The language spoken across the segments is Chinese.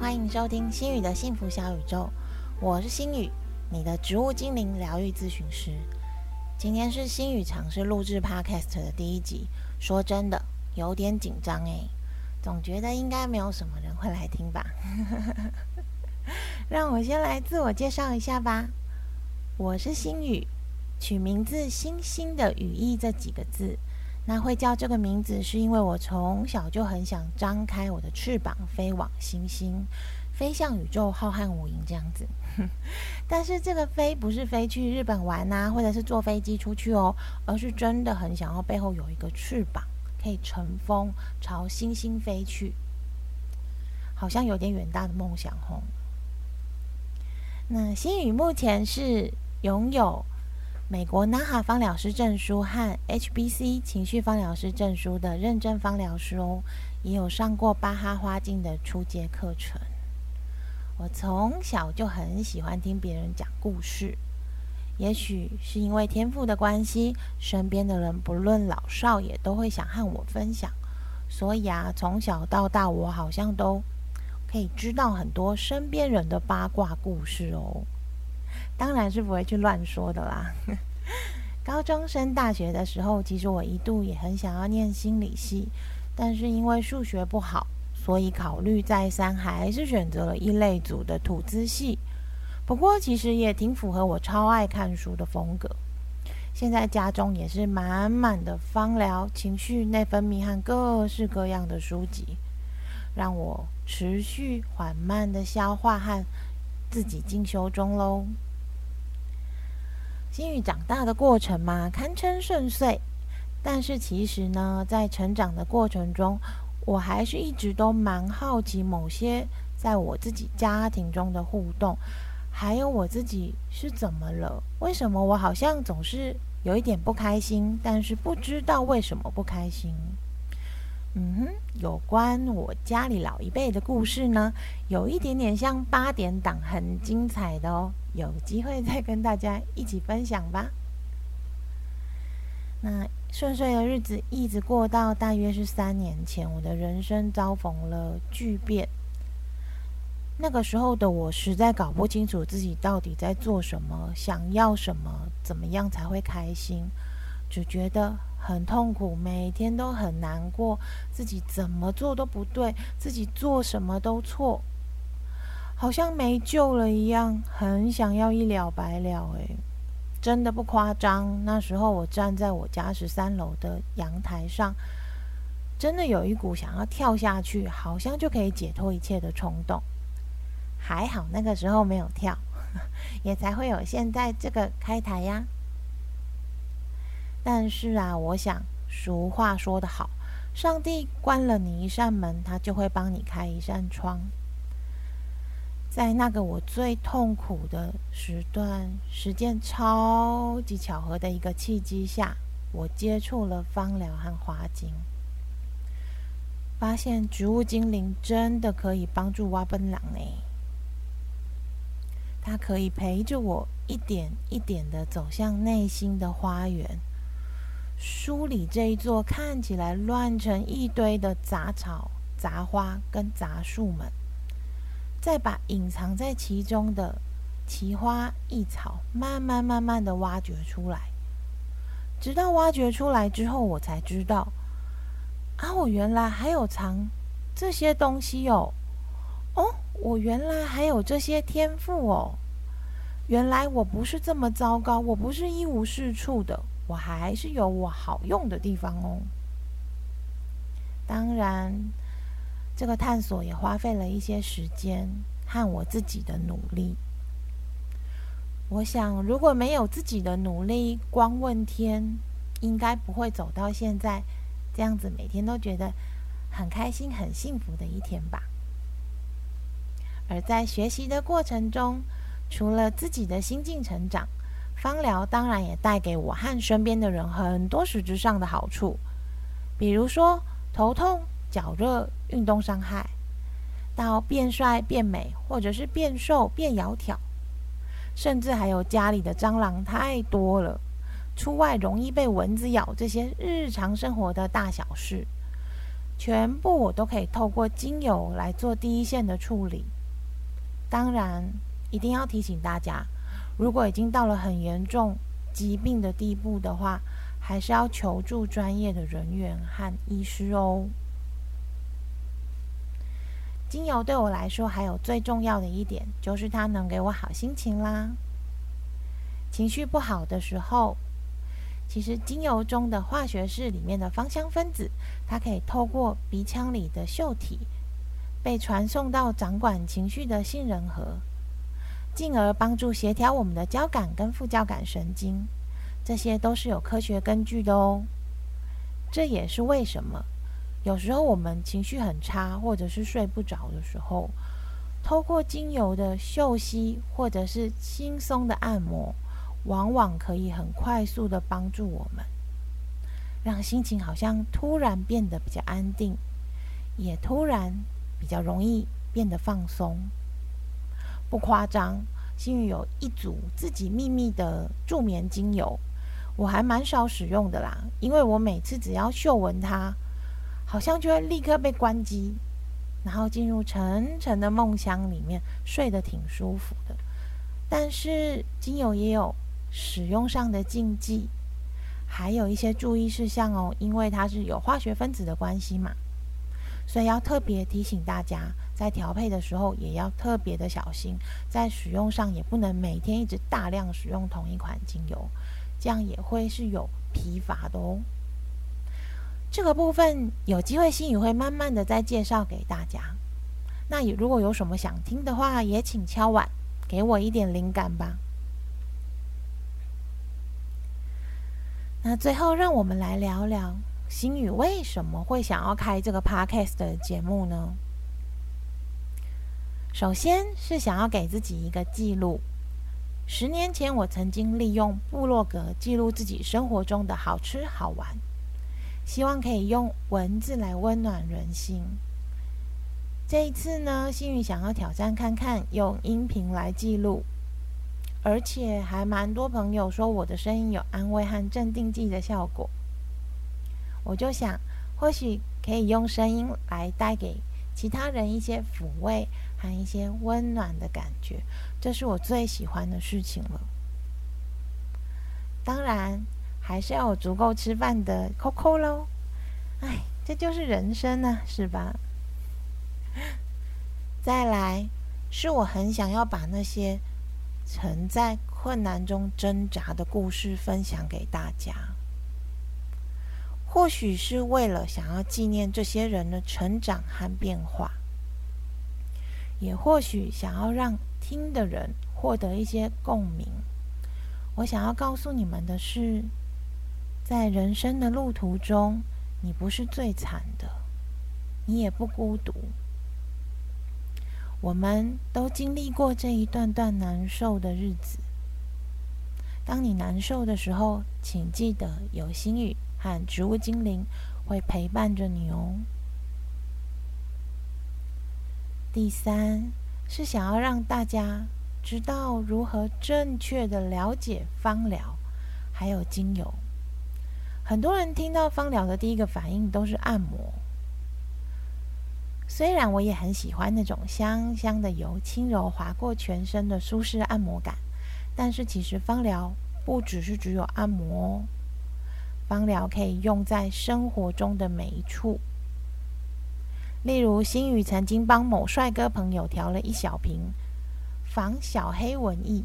欢迎收听心宇的幸福小宇宙，我是心宇，你的植物精灵疗愈咨询师。今天是心宇尝试录制 Podcast 的第一集，说真的有点紧张诶，总觉得应该没有什么人会来听吧。让我先来自我介绍一下吧，我是心宇，取名字“星星的羽翼”这几个字。那会叫这个名字，是因为我从小就很想张开我的翅膀，飞往星星，飞向宇宙浩瀚无垠这样子。但是这个飞不是飞去日本玩呐，或者是坐飞机出去哦，而是真的很想要背后有一个翅膀，可以乘风朝星星飞去，好像有点远大的梦想哦。那星宇目前是拥有。美国 NAHA 芳疗师证书和 HBC 情绪芳疗师证书的认证芳疗师哦，也有上过巴哈花镜的初阶课程。我从小就很喜欢听别人讲故事，也许是因为天赋的关系，身边的人不论老少也都会想和我分享，所以啊，从小到大我好像都可以知道很多身边人的八卦故事哦。当然是不会去乱说的啦。高中升大学的时候，其实我一度也很想要念心理系，但是因为数学不好，所以考虑再三，还是选择了一类组的土资系。不过其实也挺符合我超爱看书的风格。现在家中也是满满的芳疗、情绪、内分泌和各式各样的书籍，让我持续缓慢的消化和自己进修中喽。金宇长大的过程嘛，堪称顺遂。但是其实呢，在成长的过程中，我还是一直都蛮好奇某些在我自己家庭中的互动，还有我自己是怎么了？为什么我好像总是有一点不开心，但是不知道为什么不开心？嗯哼，有关我家里老一辈的故事呢，有一点点像八点档，很精彩的哦。有机会再跟大家一起分享吧。那顺遂的日子一直过到大约是三年前，我的人生遭逢了巨变。那个时候的我实在搞不清楚自己到底在做什么，想要什么，怎么样才会开心，只觉得很痛苦，每天都很难过，自己怎么做都不对，自己做什么都错。好像没救了一样，很想要一了百了。诶，真的不夸张。那时候我站在我家十三楼的阳台上，真的有一股想要跳下去，好像就可以解脱一切的冲动。还好那个时候没有跳，也才会有现在这个开台呀。但是啊，我想俗话说得好，上帝关了你一扇门，他就会帮你开一扇窗。在那个我最痛苦的时段，时间超级巧合的一个契机下，我接触了芳疗和花精，发现植物精灵真的可以帮助挖奔狼呢。它可以陪着我一点一点的走向内心的花园，梳理这一座看起来乱成一堆的杂草、杂花跟杂树们。再把隐藏在其中的奇花异草慢慢慢慢的挖掘出来，直到挖掘出来之后，我才知道，啊，我原来还有藏这些东西哦，哦，我原来还有这些天赋哦，原来我不是这么糟糕，我不是一无是处的，我还是有我好用的地方哦。当然。这个探索也花费了一些时间和我自己的努力。我想，如果没有自己的努力，光问天，应该不会走到现在这样子，每天都觉得很开心、很幸福的一天吧。而在学习的过程中，除了自己的心境成长，芳疗当然也带给我和身边的人很多实质上的好处，比如说头痛。脚热、运动伤害，到变帅、变美，或者是变瘦、变窈窕，甚至还有家里的蟑螂太多了，出外容易被蚊子咬，这些日常生活的大小事，全部我都可以透过精油来做第一线的处理。当然，一定要提醒大家，如果已经到了很严重疾病的地步的话，还是要求助专业的人员和医师哦。精油对我来说，还有最重要的一点，就是它能给我好心情啦。情绪不好的时候，其实精油中的化学式里面的芳香分子，它可以透过鼻腔里的嗅体，被传送到掌管情绪的杏仁核，进而帮助协调我们的交感跟副交感神经。这些都是有科学根据的哦。这也是为什么。有时候我们情绪很差，或者是睡不着的时候，透过精油的嗅吸或者是轻松的按摩，往往可以很快速的帮助我们，让心情好像突然变得比较安定，也突然比较容易变得放松。不夸张，心宇有一组自己秘密的助眠精油，我还蛮少使用的啦，因为我每次只要嗅闻它。好像就会立刻被关机，然后进入沉沉的梦乡里面，睡得挺舒服的。但是精油也有使用上的禁忌，还有一些注意事项哦，因为它是有化学分子的关系嘛，所以要特别提醒大家，在调配的时候也要特别的小心，在使用上也不能每天一直大量使用同一款精油，这样也会是有疲乏的哦。这个部分有机会，心宇会慢慢的再介绍给大家。那如果有什么想听的话，也请敲碗，给我一点灵感吧。那最后，让我们来聊聊心宇为什么会想要开这个 podcast 的节目呢？首先是想要给自己一个记录。十年前，我曾经利用部落格记录自己生活中的好吃好玩。希望可以用文字来温暖人心。这一次呢，心宇想要挑战看看用音频来记录，而且还蛮多朋友说我的声音有安慰和镇定剂的效果。我就想，或许可以用声音来带给其他人一些抚慰和一些温暖的感觉，这是我最喜欢的事情了。当然。还是要有足够吃饭的 Coco 喽，哎，这就是人生呢，是吧？再来，是我很想要把那些曾在困难中挣扎的故事分享给大家，或许是为了想要纪念这些人的成长和变化，也或许想要让听的人获得一些共鸣。我想要告诉你们的是。在人生的路途中，你不是最惨的，你也不孤独。我们都经历过这一段段难受的日子。当你难受的时候，请记得有心语和植物精灵会陪伴着你哦。第三是想要让大家知道如何正确的了解芳疗，还有精油。很多人听到芳疗的第一个反应都是按摩。虽然我也很喜欢那种香香的油轻柔划过全身的舒适按摩感，但是其实芳疗不只是只有按摩，芳疗可以用在生活中的每一处。例如，新宇曾经帮某帅哥朋友调了一小瓶防小黑蚊液，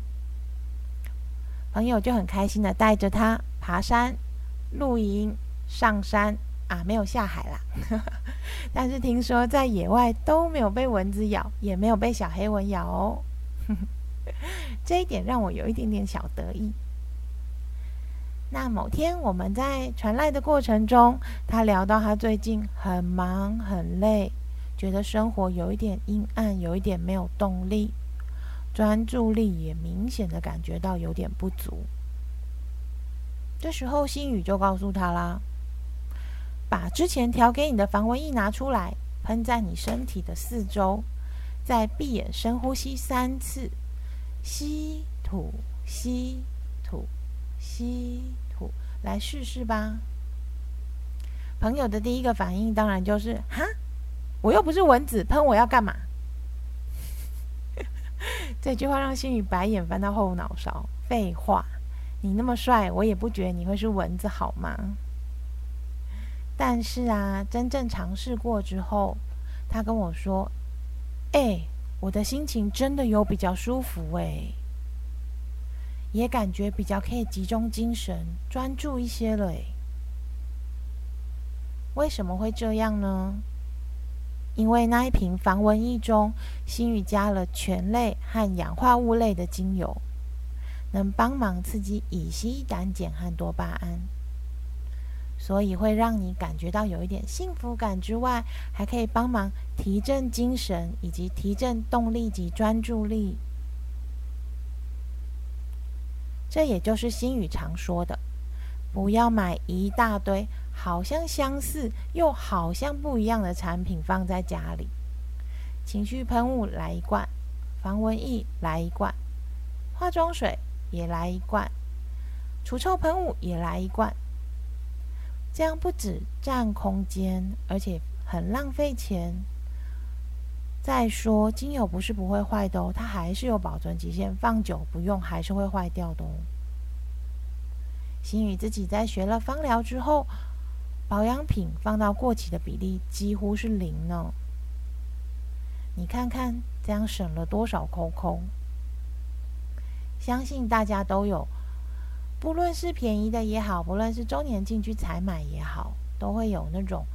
朋友就很开心的带着他爬山。露营、上山啊，没有下海啦。但是听说在野外都没有被蚊子咬，也没有被小黑蚊咬哦。这一点让我有一点点小得意。那某天我们在传赖的过程中，他聊到他最近很忙很累，觉得生活有一点阴暗，有一点没有动力，专注力也明显的感觉到有点不足。这时候，心宇就告诉他啦：“把之前调给你的防蚊液拿出来，喷在你身体的四周，再闭眼深呼吸三次，吸吐吸吐吸吐，来试试吧。”朋友的第一个反应当然就是：哈，我又不是蚊子，喷我要干嘛？这句话让心宇白眼翻到后脑勺。废话，你那么帅，我也不觉得你会是蚊子，好吗？但是啊，真正尝试过之后，他跟我说：“哎，我的心情真的有比较舒服哎，也感觉比较可以集中精神、专注一些了哎。为什么会这样呢？因为那一瓶防蚊液中，新宇加了醛类和氧化物类的精油，能帮忙刺激乙烯胆碱和多巴胺。”所以会让你感觉到有一点幸福感之外，还可以帮忙提振精神，以及提振动力及专注力。这也就是心语常说的：不要买一大堆好像相似又好像不一样的产品放在家里。情绪喷雾来一罐，防蚊液来一罐，化妆水也来一罐，除臭喷雾也来一罐。这样不止占空间，而且很浪费钱。再说，精油不是不会坏的哦，它还是有保存期限，放久不用还是会坏掉的哦。心宇自己在学了芳疗之后，保养品放到过期的比例几乎是零呢。你看看，这样省了多少扣扣？相信大家都有。不论是便宜的也好，不论是周年进去采买也好，都会有那种，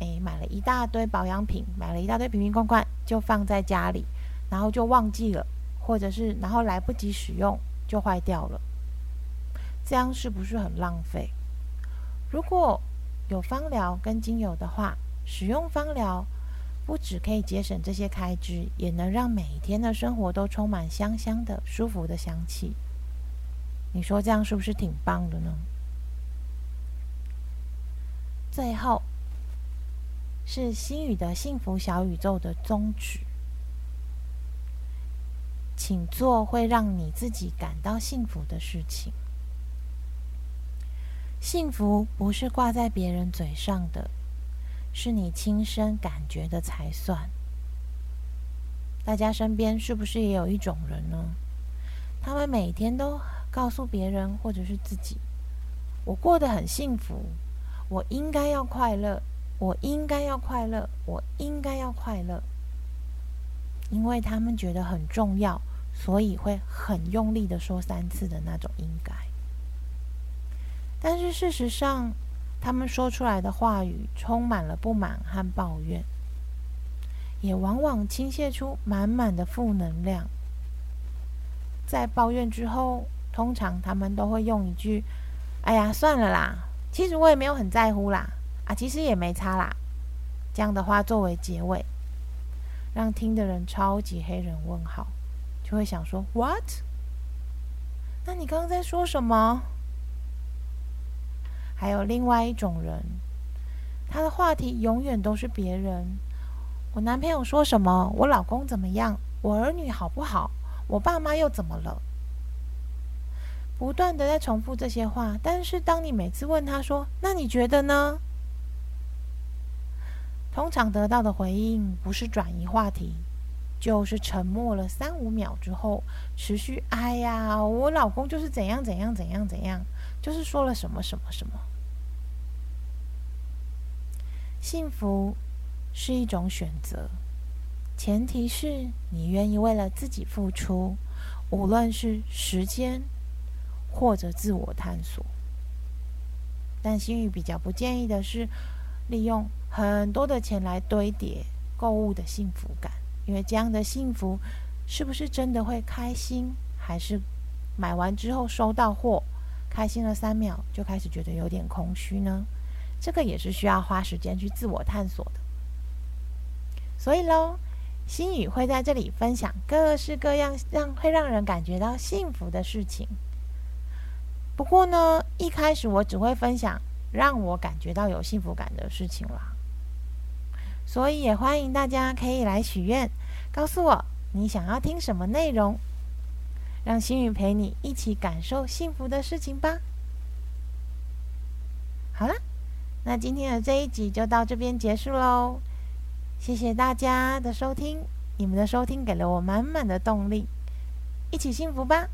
哎，买了一大堆保养品，买了一大堆瓶瓶罐罐，就放在家里，然后就忘记了，或者是然后来不及使用就坏掉了，这样是不是很浪费？如果有芳疗跟精油的话，使用芳疗不只可以节省这些开支，也能让每一天的生活都充满香香的、舒服的香气。你说这样是不是挺棒的呢？最后是心语的幸福小宇宙的宗旨，请做会让你自己感到幸福的事情。幸福不是挂在别人嘴上的，是你亲身感觉的才算。大家身边是不是也有一种人呢？他们每天都。告诉别人或者是自己，我过得很幸福，我应该要快乐，我应该要快乐，我应该要快乐，因为他们觉得很重要，所以会很用力的说三次的那种应该。但是事实上，他们说出来的话语充满了不满和抱怨，也往往倾泻出满满的负能量。在抱怨之后。通常他们都会用一句：“哎呀，算了啦，其实我也没有很在乎啦，啊，其实也没差啦。”这样的话作为结尾，让听的人超级黑人问号，就会想说：“What？那你刚刚在说什么？”还有另外一种人，他的话题永远都是别人：“我男朋友说什么？我老公怎么样？我儿女好不好？我爸妈又怎么了？”不断的在重复这些话，但是当你每次问他说：“那你觉得呢？”通常得到的回应不是转移话题，就是沉默了三五秒之后，持续“哎呀，我老公就是怎样怎样怎样怎样，就是说了什么什么什么。”幸福是一种选择，前提是你愿意为了自己付出，无论是时间。或者自我探索，但心语比较不建议的是利用很多的钱来堆叠购物的幸福感，因为这样的幸福是不是真的会开心，还是买完之后收到货开心了三秒就开始觉得有点空虚呢？这个也是需要花时间去自我探索的。所以喽，心宇会在这里分享各式各样让会让人感觉到幸福的事情。不过呢，一开始我只会分享让我感觉到有幸福感的事情啦。所以也欢迎大家可以来许愿，告诉我你想要听什么内容，让心宇陪你一起感受幸福的事情吧。好了，那今天的这一集就到这边结束喽，谢谢大家的收听，你们的收听给了我满满的动力，一起幸福吧。